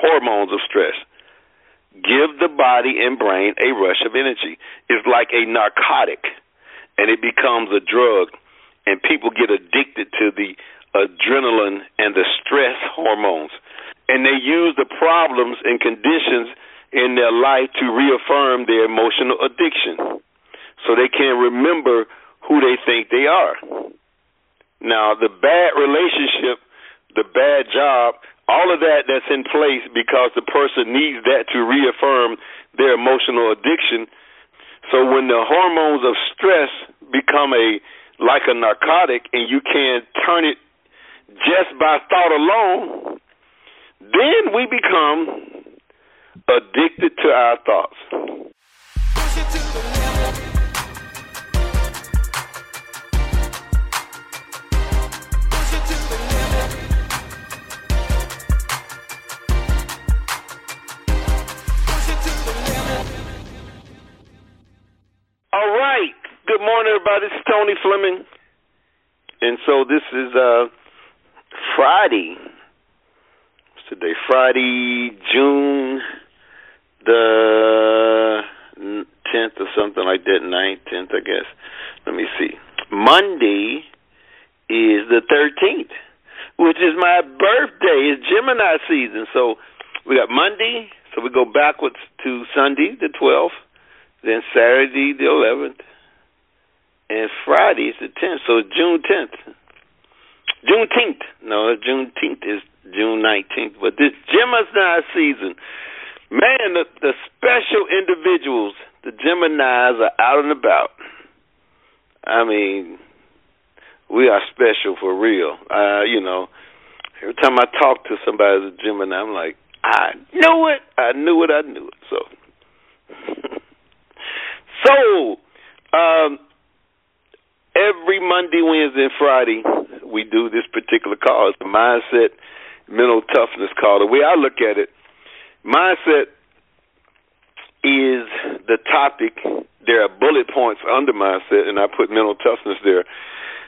hormones of stress give the body and brain a rush of energy. It's like a narcotic, and it becomes a drug, and people get addicted to the adrenaline and the stress hormones. And they use the problems and conditions in their life to reaffirm their emotional addiction so they can remember who they think they are. Now, the bad relationship, the bad job, all of that that's in place because the person needs that to reaffirm their emotional addiction. So when the hormones of stress become a like a narcotic and you can't turn it just by thought alone, then we become addicted to our thoughts. Good morning, everybody. This is Tony Fleming. And so this is uh Friday. What's today? Friday, June the 10th or something like that, 9th, 10th, I guess. Let me see. Monday is the 13th, which is my birthday. It's Gemini season. So we got Monday, so we go backwards to Sunday, the 12th, then Saturday, the 11th, and Friday is the 10th. So June 10th. Juneteenth. No, Juneteenth is June 19th. But this Gemini season, man, the, the special individuals, the Geminis are out and about. I mean, we are special for real. Uh, you know, every time I talk to somebody as a Gemini, I'm like, I knew it. I knew it. I knew it. So, so um, Monday, Wednesday, and Friday, we do this particular call. It's the mindset, mental toughness call. The way I look at it, mindset is the topic. There are bullet points under mindset, and I put mental toughness there.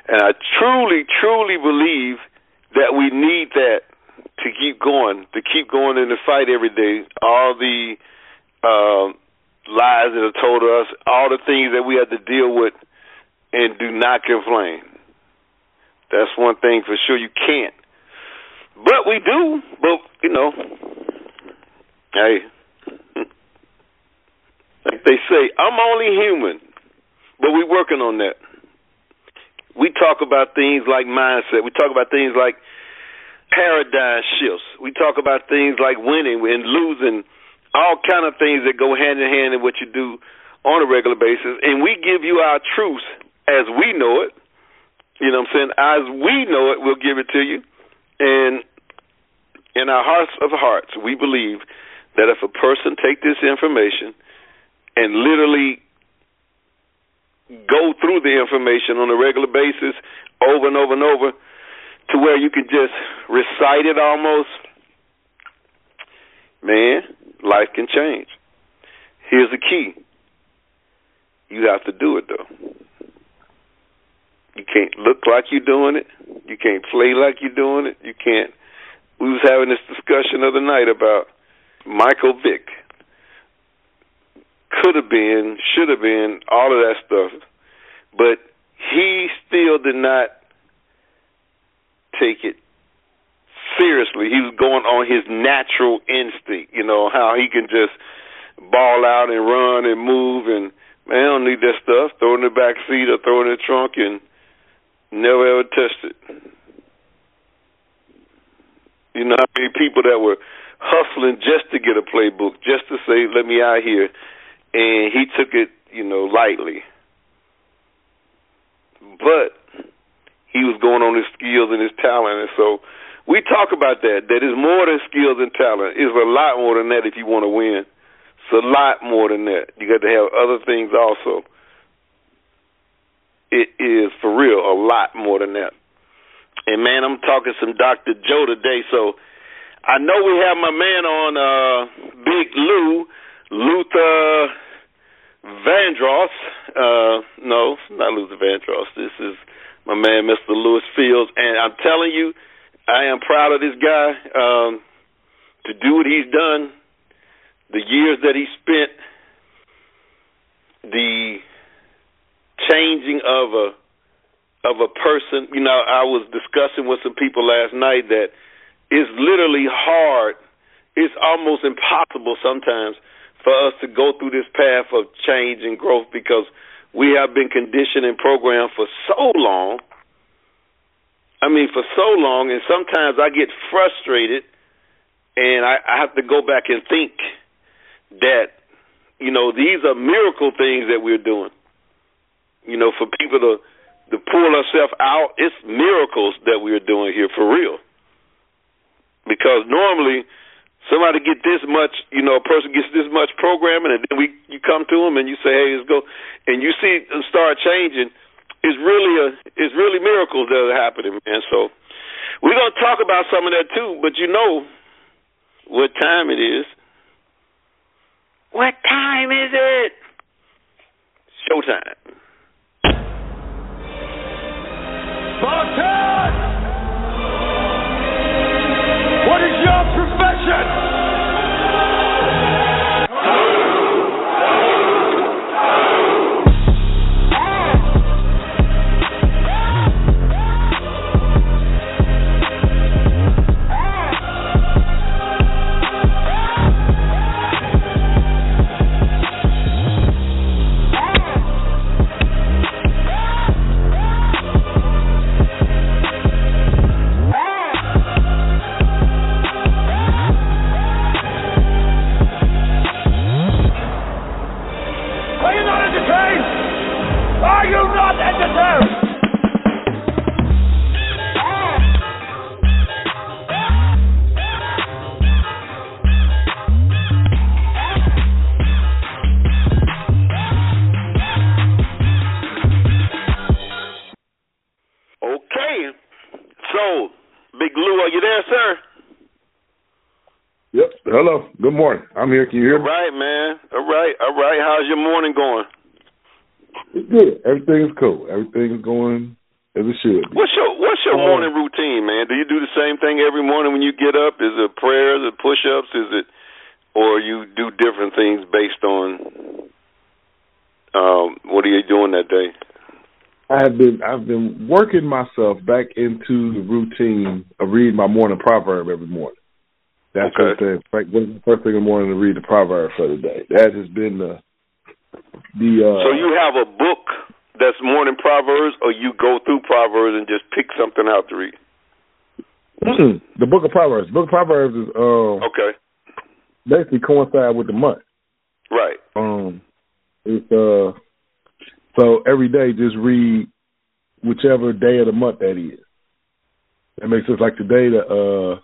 And I truly, truly believe that we need that to keep going, to keep going in the fight every day. All the uh, lies that are told us, all the things that we have to deal with, and do not complain. That's one thing for sure. You can't. But we do. But, you know, hey, like they say, I'm only human. But we're working on that. We talk about things like mindset. We talk about things like paradigm shifts. We talk about things like winning and losing, all kind of things that go hand in hand in what you do on a regular basis. And we give you our truth as we know it. You know what I'm saying? As we know it, we'll give it to you. And in our hearts of hearts, we believe that if a person take this information and literally go through the information on a regular basis over and over and over to where you can just recite it almost, man, life can change. Here's the key. You have to do it though. You can't look like you're doing it. You can't play like you're doing it. You can't. We was having this discussion the other night about Michael Vick. Could have been, should have been, all of that stuff, but he still did not take it seriously. He was going on his natural instinct. You know how he can just ball out and run and move and man, I don't need that stuff. Throw it in the back seat or throw it in the trunk and Never ever it. You know how many people that were hustling just to get a playbook, just to say, let me out here. And he took it, you know, lightly. But he was going on his skills and his talent. And so we talk about that. That is more than skills and talent. It's a lot more than that if you want to win. It's a lot more than that. You got to have other things also it is for real a lot more than that. And man, I'm talking some Dr. Joe today, so I know we have my man on uh Big Lou, Luther Vandross. Uh no, not Luther Vandross. This is my man Mr. Lewis Fields and I'm telling you, I am proud of this guy. Um to do what he's done, the years that he spent, the changing of a of a person. You know, I was discussing with some people last night that it's literally hard. It's almost impossible sometimes for us to go through this path of change and growth because we have been conditioned and programmed for so long. I mean, for so long, and sometimes I get frustrated, and I, I have to go back and think that, you know, these are miracle things that we're doing. You know, for people to to pull ourselves out, it's miracles that we're doing here for real. Because normally somebody get this much, you know, a person gets this much programming, and then we you come to them and you say, hey, let's go, and you see them start changing. It's really a it's really miracles that are happening, man. So we're gonna talk about some of that too, but you know what time it is. What time is it? Showtime. Spartan! What is your profession? Hello. Good morning. I'm here. Can you hear me? right, man. All right, all right. How's your morning going? It's good. Everything's cool. Everything's going as it should be. What's your What's your Um, morning routine, man? Do you do the same thing every morning when you get up? Is it prayers, or push ups? Is it, or you do different things based on um, what are you doing that day? I have been I've been working myself back into the routine of reading my morning proverb every morning. That's Okay. what the like what's first thing in the morning to read the proverb for the day. That has been the the uh so you have a book that's morning proverbs, or you go through proverbs and just pick something out to read? the book of Proverbs. The book of Proverbs is um Okay, basically coincide with the month. right. Um, it's uh, so every day just read whichever day of the month that is. That makes sense. Like today, the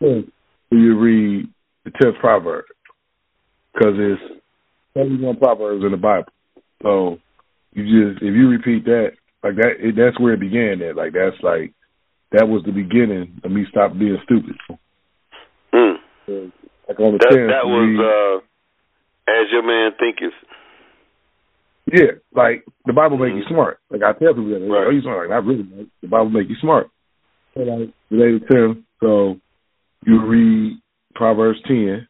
uh, you read the tenth proverb because it's seventy-one proverbs in the Bible. So you just if you repeat that, like that, it, that's where it began. At like that's like that was the beginning of me stop being stupid. Mm. Like on the That tenth, that was read- uh, as your man thinketh. Yeah, like the Bible make you Mhm. smart. Like I tell people that, like, Right. oh, you smart. Like not really. Man. The Bible make you smart. So like today the tenth, so you read Proverbs ten.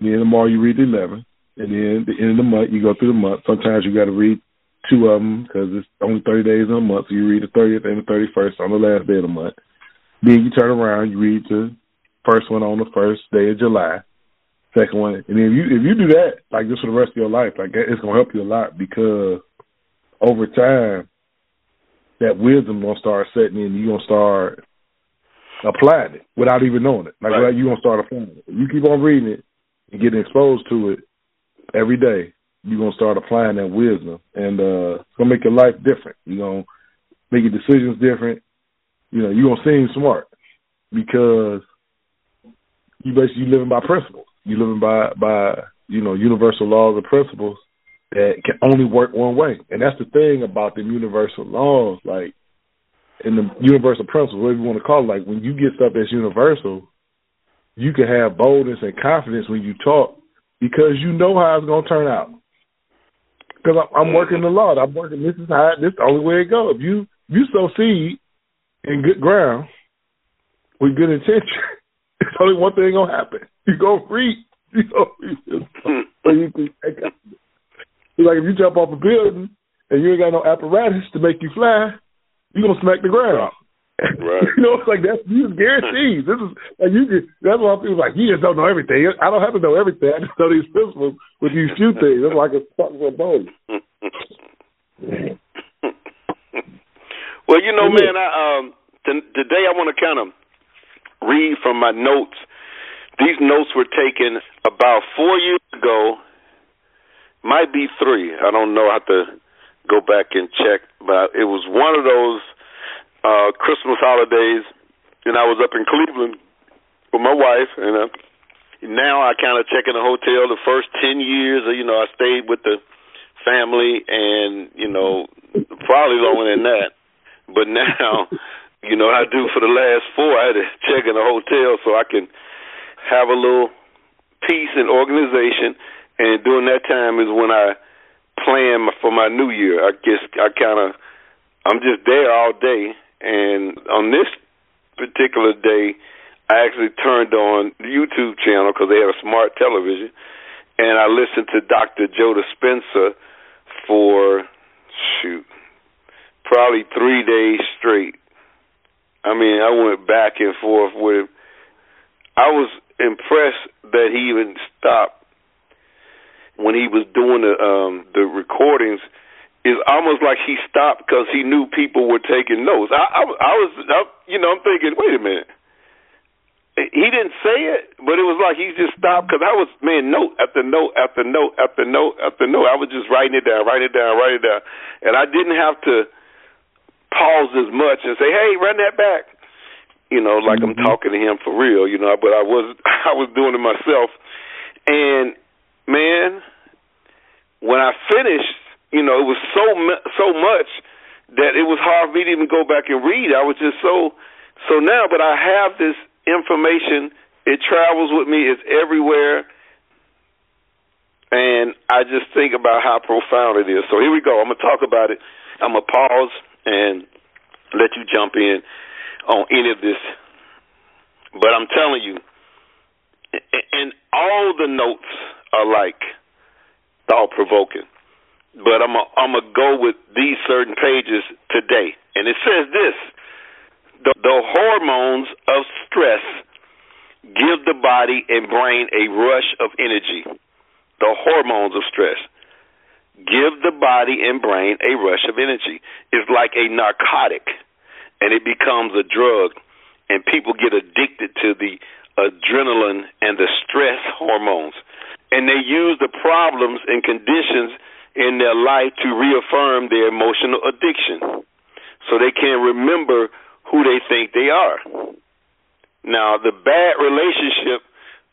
Then tomorrow you read eleven, and then the end of the month you go through the month. Sometimes you got to read two of them because it's only thirty days in a month. So you read the thirtieth and the thirty first on the last day of the month. Then you turn around, you read the first one on the first day of July second one. And then if you if you do that like this for the rest of your life, like it's gonna help you a lot because over time that wisdom gonna start setting in. You're gonna start applying it without even knowing it. Like Right. you're gonna start applying it. You keep on reading it and getting exposed to it every day, you're gonna start applying that wisdom and uh it's gonna make your life different. You're gonna make your decisions different. You know, you're gonna seem smart because you basically you living by principles. You living by by you know universal laws and principles that can only work one way. And that's the thing about the universal laws, like in the universal principles, whatever you want to call it. Like when you get stuff that's universal, you can have boldness and confidence when you talk because you know how it's gonna turn out. Because I'm working the law. I'm working. This is how. This is the only way it goes. If you you sow seed in good ground with good intention, It's only one thing gonna happen. You gonna freeze. You know, so you can, like if you jump off a building and you ain't got no apparatus to make you fly, you gonna smack the ground. Right. you know, it's like that's you guarantees. This is like you. Can, that's why people like you just don't know everything. I don't have to know everything. I just know these principles with these few things. That's like a fucking bone. well, you know, man, I um t- today I want to kind of read from my notes. These notes were taken about four years ago. Might be three. I don't know. I have to go back and check. But it was one of those uh Christmas holidays, and I was up in Cleveland with my wife, and uh, now I kind of check in a hotel. The first ten years, you know, I stayed with the family, and you know, probably longer than that. But now, you know, I do for the last four. I had to check in a hotel so I can have a little peace and organization. And during that time is when I plan for my new year. I guess I kind of, I'm just there all day. And on this particular day, I actually turned on the YouTube channel because they had a smart television, and I listened to Dr. Joe Dispenza for shoot probably three days straight. I mean, I went back and forth with him. I was impressed that he even stopped when he was doing the um the recordings. It's almost like he stopped because he knew people were taking notes. I, I, I was, I, you know, I'm thinking, wait a minute. He didn't say it, but it was like he just stopped because I was, man, note after note after note after note after note. I was just writing it down, writing it down, writing it down, and I didn't have to pause as much and say, "Hey, run that back," you know, like mm-hmm. I'm talking to him for real, you know. But I was I was doing it myself, and man, when I finished, you know, it was so so much that it was hard for me to even go back and read. I was just so so now, but I have this information. It travels with me. It's everywhere. And I just think about how profound it is. So here we go. I'm gonna talk about it. I'm gonna pause and let you jump in on any of this. But I'm telling you, and all the notes are like thought provoking. But I'm I'm gonna go with these certain pages today, and it says this: the, the hormones of stress give the body and brain a rush of energy. The hormones of stress give the body and brain a rush of energy. It's like a narcotic, and it becomes a drug, and people get addicted to the adrenaline and the stress hormones. And they use the problems and conditions in their life to reaffirm their emotional addiction so they can remember who they think they are. Now, the bad relationship,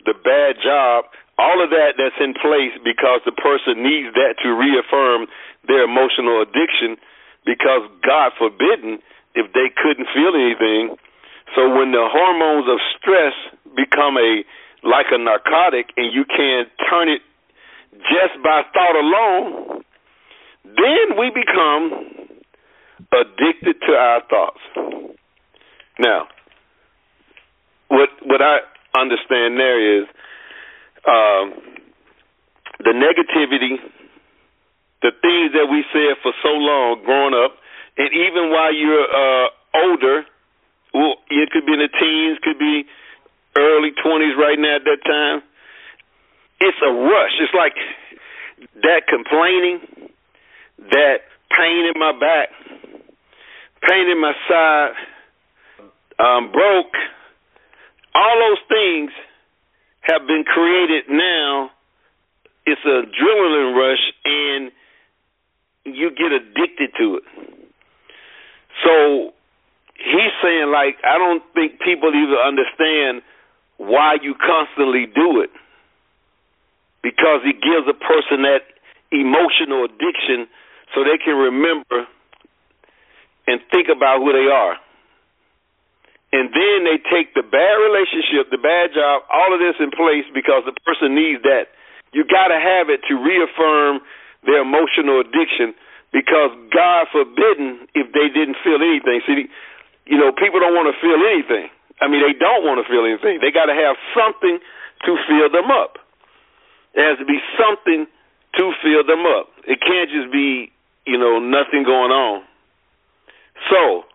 the bad job, all of that that's in place because the person needs that to reaffirm their emotional addiction because God forbidden if they couldn't feel anything. So when the hormones of stress become a like a narcotic and you can turn it just by thought alone, then we become addicted to our thoughts. Now, what what I understand there is um, the negativity, the things that we said for so long growing up, and even while you're uh, older, well, it could be in the teens, could be early 20s right now at that time. It's a rush. It's like that complaining, that pain in my back, pain in my side, um, broke, all those things have been created now. It's a adrenaline rush, and you get addicted to it. So he's saying, like, I don't think people even understand why you constantly do it because it gives a person that emotional addiction so they can remember and think about who they are and then they take the bad relationship, the bad job, all of this in place because the person needs that. You got to have it to reaffirm their emotional addiction because God forbidden if they didn't feel anything. See, you know, people don't want to feel anything. I mean, they don't want to feel anything. They got to have something to fill them up. There has to be something to fill them up. It can't just be, you know, nothing going on. So,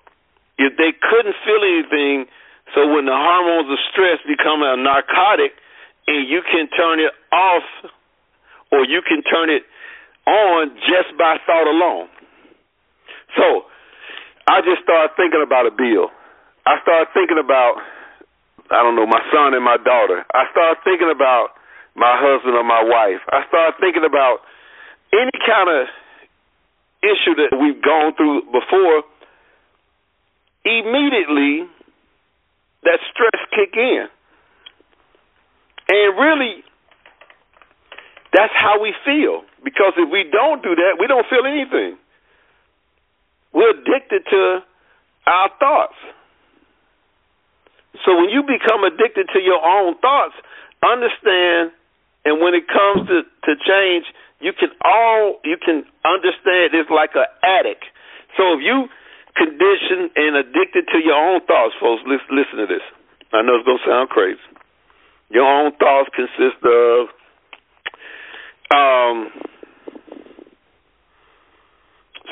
if they couldn't feel anything, so when the hormones of stress become a narcotic, and you can turn it off, or you can turn it on just by thought alone. So, I just started thinking about a bill. I started thinking about, I don't know, my son and my daughter. I started thinking about my husband or my wife. I started thinking about any kind of issue that we've gone through before. Immediately, that stress kick in. And really, that's how we feel. Because if we don't do that, we don't feel anything. We're addicted to our thoughts. So when you become addicted to your own thoughts, understand and when it comes to to change, you can all you can understand it's like an addict. So if you conditioned and addicted to your own thoughts, folks, listen, listen to this. I know it's gonna sound crazy. Your own thoughts consist of um,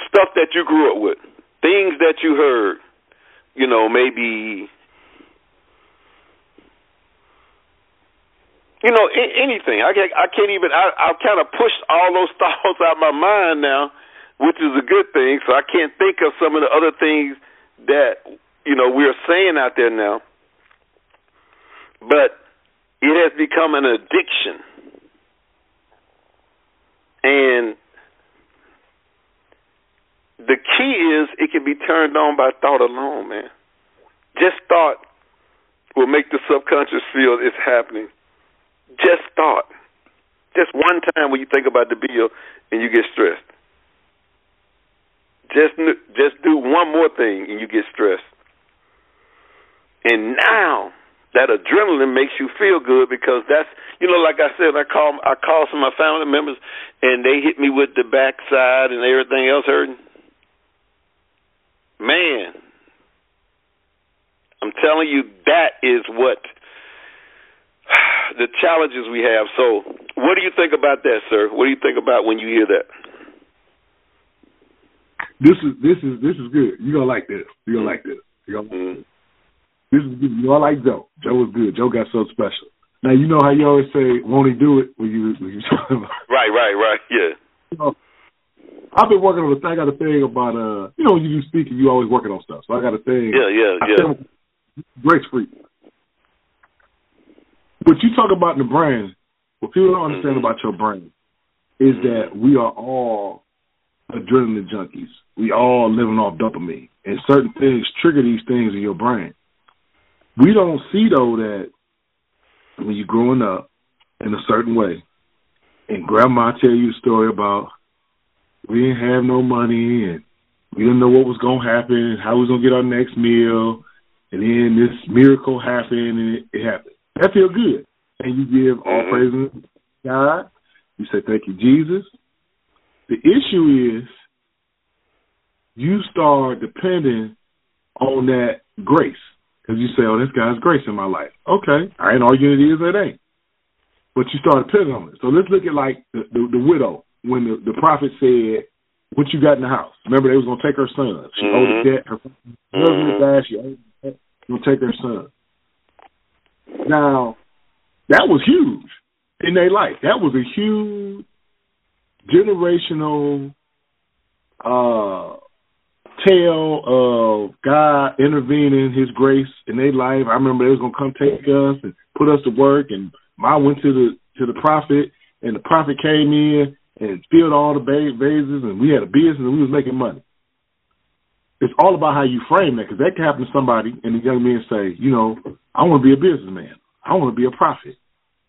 stuff that you grew up with, things that you heard, you know, maybe you know, anything. I can't, I can't even. I, I've kind of pushed all those thoughts out of my mind now, which is a good thing. So I can't think of some of the other things that you know we're saying out there now. But it has become an addiction, and the key is it can be turned on by thought alone, man. Just thought will make the subconscious feel it's happening just thought. Just one time when you think about the bill and you get stressed. Just just do one more thing and you get stressed. And now that adrenaline makes you feel good because that's you know like I said I call I call some of my family members and they hit me with the backside and everything else hurting. Man, I'm telling you that is what the challenges we have. So, what do you think about that, sir? What do you think about when you hear that? This is this is this is good. You're gonna like this. You're gonna like this. You're gonna mm-hmm. This is good. You I like Joe. Joe was good. Joe got so special. Now you know how you always say, "Won't he do it?" When you when you talking about right, right, right, yeah. You know, I've been working on a thing. I got a thing about uh, you know, when you do speaking, you always working on stuff. So I got a thing. Yeah, yeah, yeah. Grace free what you talk about in the brain, what people don't understand mm-hmm. about your brain is mm-hmm. that we are all adrenaline junkies. We all living off dopamine, and certain things trigger these things in your brain. We don't see though that when you're growing up in a certain way, and grandma tell you a story about we didn't have no money and we didn't know what was gonna happen, how we was gonna get our next meal, and then this miracle happened and it, it happened. That feel good. And you give all mm-hmm. praise to God. You say, Thank you, Jesus. The issue is you start depending on that grace. Because you say, Oh, this guy's grace in my life. Okay. I ain't arguing it is or it ain't. But you start depending on it. So let's look at like the, the, the widow when the, the prophet said, What you got in the house? Remember they was gonna take her son. She mm-hmm. owed a debt, her husband mm-hmm. died, she owed a debt, gonna take her son. Now, that was huge in their life. That was a huge generational uh tale of God intervening His grace in their life. I remember they was gonna come take us and put us to work, and I went to the to the prophet, and the prophet came in and filled all the vases, and we had a business and we was making money. It's all about how you frame that, because that can happen to somebody, and the young men say, you know, I want to be a businessman. I want to be a prophet.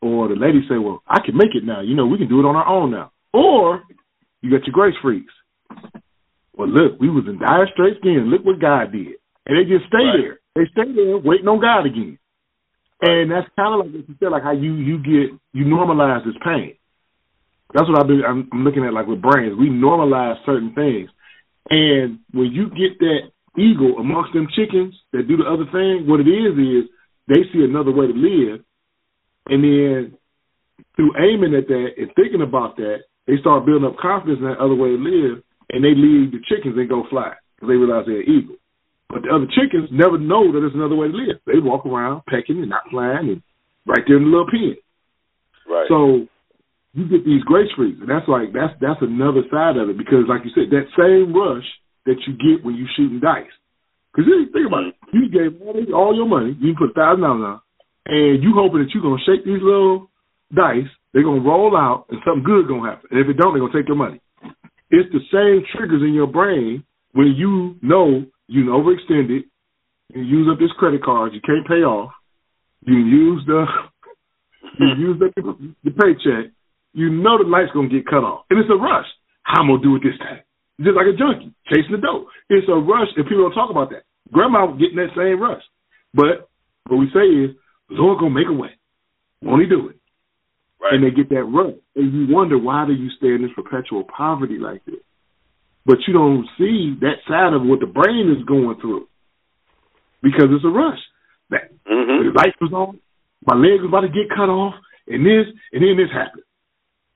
Or the lady say, well, I can make it now. You know, we can do it on our own now. Or you got your grace freaks. Well, look, we was in dire straits again. Look what God did. And they just stay right. there. They stay there waiting on God again. And that's kind of like what you said, like how you you get you normalize this pain. That's what I've been. I'm, I'm looking at like with brains. We normalize certain things, and when you get that eagle amongst them chickens that do the other thing, what it is is they see another way to live, and then through aiming at that and thinking about that, they start building up confidence in that other way to live, and they leave the chickens and go fly because they realize they're evil. But the other chickens never know that there's another way to live. They walk around pecking and not flying and right there in the little pen. Right. So you get these grace freaks, and that's like that's that's another side of it because, like you said, that same rush that you get when you shooting dice. Because think about it, you gave all your money, you put thousand dollars on, and you hoping that you're gonna shake these little dice, they're gonna roll out, and something good gonna happen. And if it don't, they're gonna take your money. It's the same triggers in your brain when you know you overextended, you use up this credit card you can't pay off, you use the you use the, the paycheck, you know the light's gonna get cut off, and it's a rush. How I'm gonna do it this time? Just like a junkie chasing the dope. It's a rush, and people don't talk about that. Grandma was getting that same rush, but what we say is, Lord gonna make a way. Won't He do it? Right. And they get that rush, and you wonder why do you stay in this perpetual poverty like this? But you don't see that side of what the brain is going through because it's a rush. That mm-hmm. the lights was on, my leg was about to get cut off, and this, and then this happened.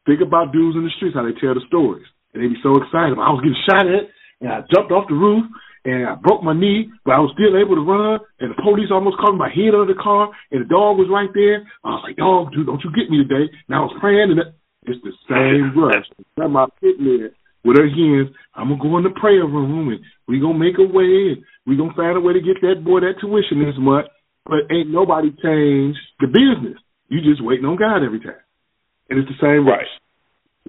Think about dudes in the streets how they tell the stories and they be so excited. I was getting shot at, and I jumped off the roof, and I broke my knee, but I was still able to run. And the police almost caught my head under the car, and the dog was right there. I was like, "Dog, dude, don't you get me today?" And I was praying, and it's the same rush. Grandma sitting there with her hands. I'm gonna go in the prayer room, and we gonna make a way, and we gonna find a way to get that boy that tuition this month. But ain't nobody changed the business. You just waiting on God every time, and it's the same rush.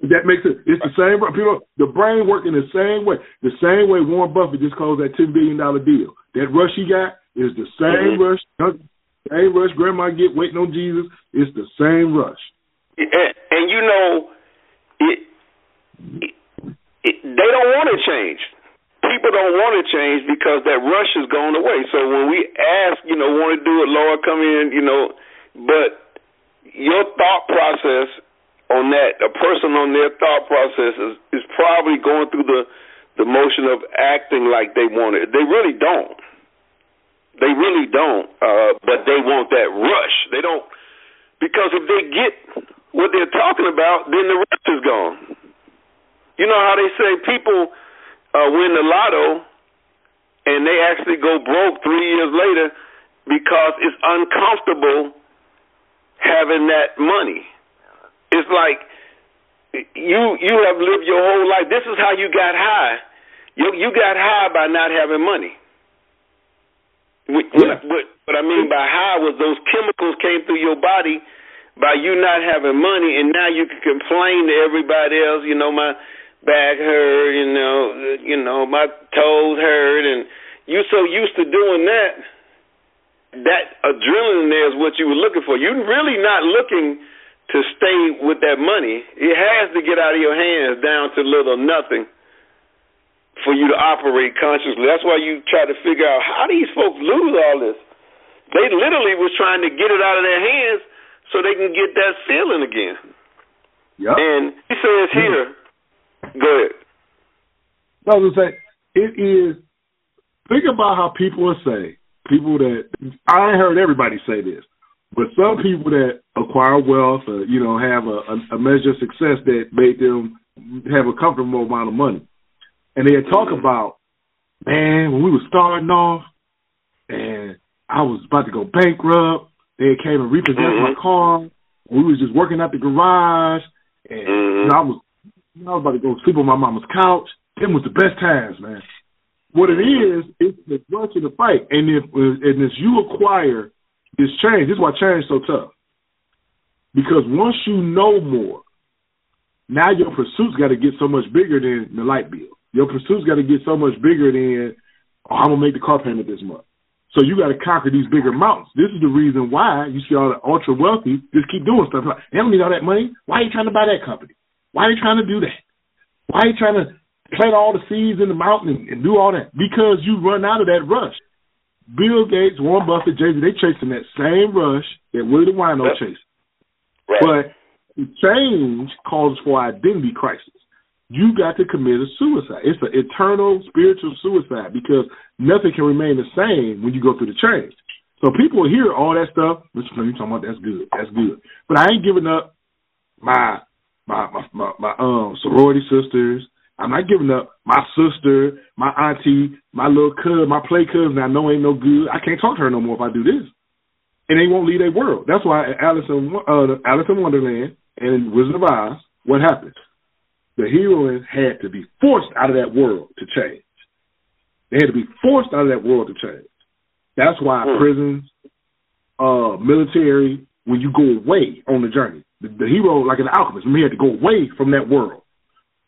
That makes it. It's the same. People, the brain working the same way. The same way Warren Buffett just closed that ten billion dollar deal. That rush he got is the same mm-hmm. rush. Same rush Grandma get waiting on Jesus. It's the same rush. And, and you know, it, it, it, they don't want to change. People don't want to change because that rush is going away. So when we ask, you know, want to do it, Lord, come in, you know, but your thought process on that, a person on their thought process is, is probably going through the the motion of acting like they want it. They really don't. They really don't. Uh, but they want that rush. They don't because if they get what they're talking about, then the rush is gone. You know how they say people uh, win the lotto and they actually go broke three years later because it's uncomfortable having that money. It's like you you have lived your whole life. This is how you got high. You you got high by not having money. What, yeah. what, what I mean by high was those chemicals came through your body by you not having money, and now you can complain to everybody else. You know my back hurt. You know you know my toes hurt, and you so used to doing that. That adrenaline there is what you were looking for. You're really not looking to stay with that money. It has to get out of your hands down to little nothing for you to operate consciously. That's why you try to figure out how these folks lose all this. They literally was trying to get it out of their hands so they can get that feeling again. Yep. And he says hmm. here, go ahead. I was say it is. Think about how people will say people that I heard everybody say this. But some people that acquire wealth, or, you know, have a, a, measure of success that made them have a comfortable amount of money, and they talk mm-hmm. about, man, when we were starting off, and I was about to go bankrupt, they came and repossessed mm-hmm. my car. We was just working at the garage, and mm-hmm. you know, I was, you know, I was about to go sleep on my mama's couch. Them was the best times, man. What it is, it's the bunch of the fight, and if and as you acquire it's change. This is why change is so tough. Because once you know more, now your pursuits got to get so much bigger than the light bill. Your pursuits got to get so much bigger than, oh, I'm gonna make the car payment this month. So you got to conquer these bigger mountains. This is the reason why you see all the ultra wealthy just keep doing stuff like they don't need all that money. Why are you trying to buy that company? Why are you trying to do that? Why are you trying to plant all the seeds in the mountain and, and do all that? Because you run out of that rush. Bill Gates, Warren Buffett, Jay Z, they chasing that same rush that Willie the Wino yep. chasing. Right. But change causes for identity crisis. You got to commit a suicide. It's an eternal spiritual suicide because nothing can remain the same when you go through the change. So people hear all that stuff. Mr. Flynn, you talking about that's good. That's good. But I ain't giving up my my my my, my um sorority sisters. I'm not giving up my sister, my auntie, my little cousin, my play cousin. I know ain't no good. I can't talk to her no more if I do this, and they won't leave their world. That's why Alice in uh, Alice in Wonderland and Wizard of Oz. What happened? The heroine had to be forced out of that world to change. They had to be forced out of that world to change. That's why mm. prisons, uh, military, when you go away on the journey, the, the hero, like an alchemist, he had to go away from that world.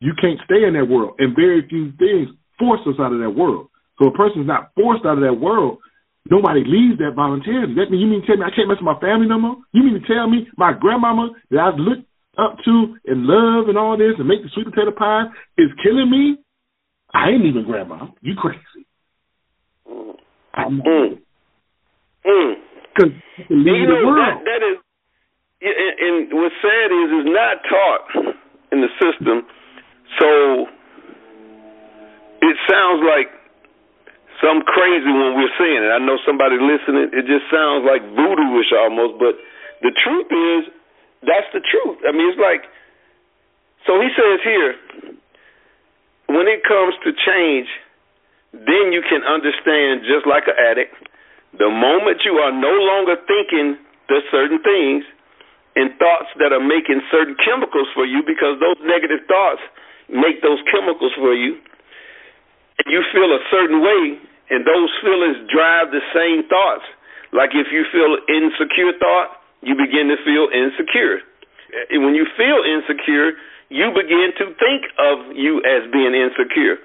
You can't stay in that world, and very few things force us out of that world. So a person's not forced out of that world. Nobody leaves that voluntarily. That mean you mean to tell me I can't mess with my family no more? You mean to tell me my grandmama that I looked up to and love and all this and make the sweet potato pie is killing me? I ain't even grandma. You crazy. I'm mm. Mm. Cause you know, that, that is, and, and what's sad is, is not taught in the system. So it sounds like some crazy when we're saying it. I know somebody listening. It just sounds like voodooish almost, but the truth is, that's the truth. I mean, it's like. So he says here, when it comes to change, then you can understand, just like an addict, the moment you are no longer thinking the certain things and thoughts that are making certain chemicals for you, because those negative thoughts make those chemicals for you, and you feel a certain way, and those feelings drive the same thoughts. Like if you feel insecure thought, you begin to feel insecure. And when you feel insecure, you begin to think of you as being insecure.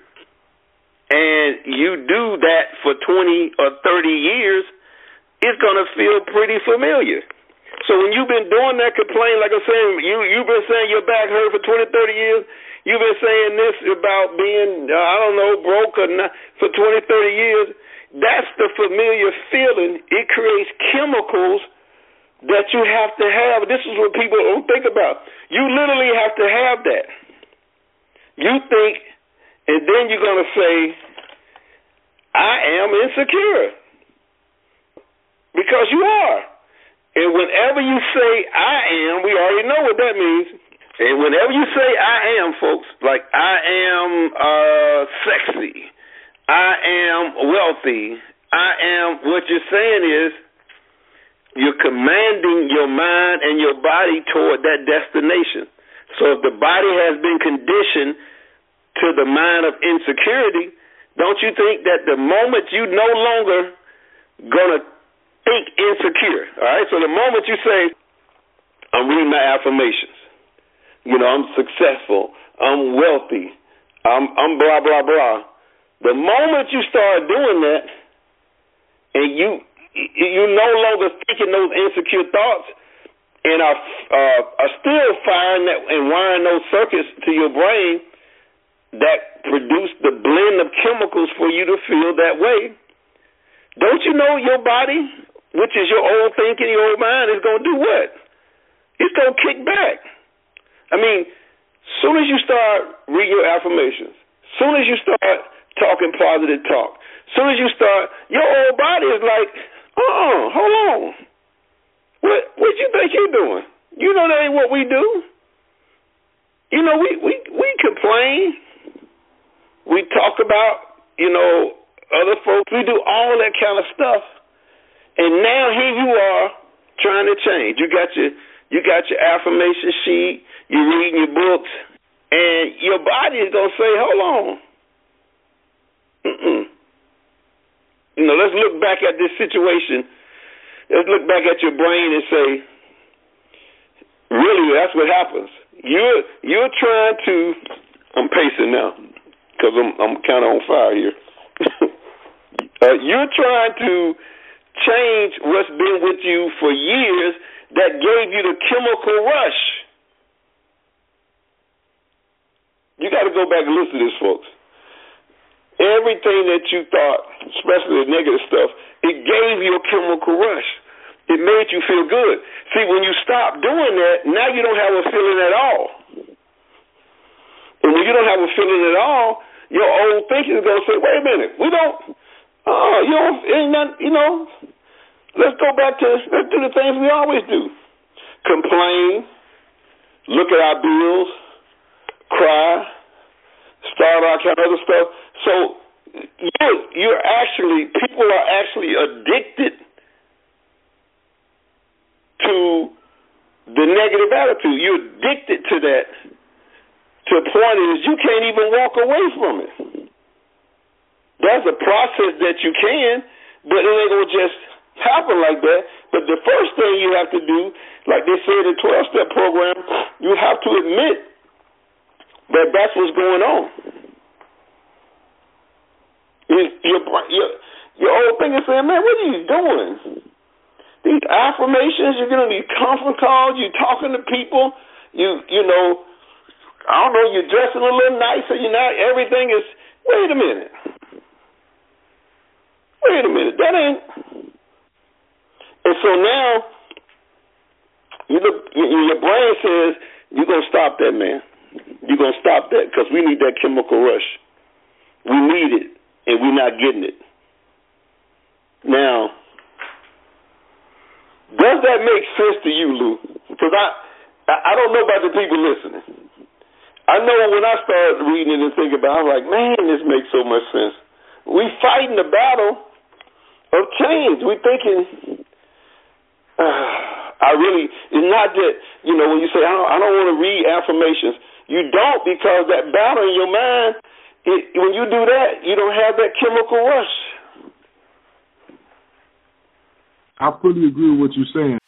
And you do that for 20 or 30 years, it's going to feel pretty familiar. So when you've been doing that complaint, like I'm saying, you, you've been saying your back hurt for 20, 30 years, you've been saying this about being, uh, I don't know, broke or not for 20, 30 years, that's the familiar feeling. It creates chemicals that you have to have. This is what people don't think about. You literally have to have that. You think, and then you're going to say, I am insecure. Because you are. And whenever you say I am, we already know what that means. And whenever you say I am, folks, like I am uh, sexy, I am wealthy, I am, what you're saying is, you're commanding your mind and your body toward that destination. So if the body has been conditioned to the mind of insecurity, don't you think that the moment you no longer gonna think insecure, all right? So the moment you say, I'm reading my affirmations, you know, I'm successful, I'm wealthy, I'm I'm blah blah blah. The moment you start doing that and you you're no longer thinking those insecure thoughts and are uh, are still firing that and wiring those circuits to your brain that produce the blend of chemicals for you to feel that way. Don't you know your body, which is your old thinking, your old mind, is going to do what? It's going to kick back. I mean, soon as you start reading your affirmations, soon as you start talking positive talk, soon as you start, your old body is like, uh-uh, hold on. What what you think you're doing? You know that ain't what we do. You know, we we we complain. We talk about, you know, other folks. We do all that kind of stuff. And now here you are trying to change. You got your you got your affirmation sheet, you're reading your books, and your body is gonna say, Hold on. Mm-mm. You know, let's look back at this situation. Let's look back at your brain and say, really, that's what happens. You're you're trying to. I'm pacing now because I'm I'm kind of on fire here. uh, you're trying to change what's been with you for years that gave you the chemical rush. You got to go back and listen to this, folks. Everything that you thought, especially the negative stuff, it gave you a chemical rush. It made you feel good. See, when you stop doing that, now you don't have a feeling at all. And when you don't have a feeling at all, your old thinking is going to say, wait a minute, we don't, oh, you don't, ain't not, you know, let's go back to let's do the things we always do. Complain, look at our bills, cry, start all kind of other stuff. So you're you're actually people are actually addicted to the negative attitude. You're addicted to that to a point is you can't even walk away from it. That's a process that you can, but it ain't gonna just happen like that. But the first thing you have to do, like they said in twelve step program, you have to admit that that's what's going on. Your your your, old thing is saying, man, what are you doing? these affirmations, you're getting these conference calls, you're talking to people, you you know, I don't know, you're dressing a little nicer, you're not everything is wait a minute. Wait a minute, that ain't and so now you look your brain says you're gonna stop that man. You're gonna stop that because we need that chemical rush. We need it and we're not getting it. Now does that make sense to you, Lou? Because I, I don't know about the people listening. I know when I started reading it and thinking about it, I'm like, man, this makes so much sense. We fighting the battle of change. We thinking, uh, I really, it's not that, you know, when you say, I don't, I don't want to read affirmations, you don't because that battle in your mind, it, when you do that, you don't have that chemical rush. I fully agree with what you're saying.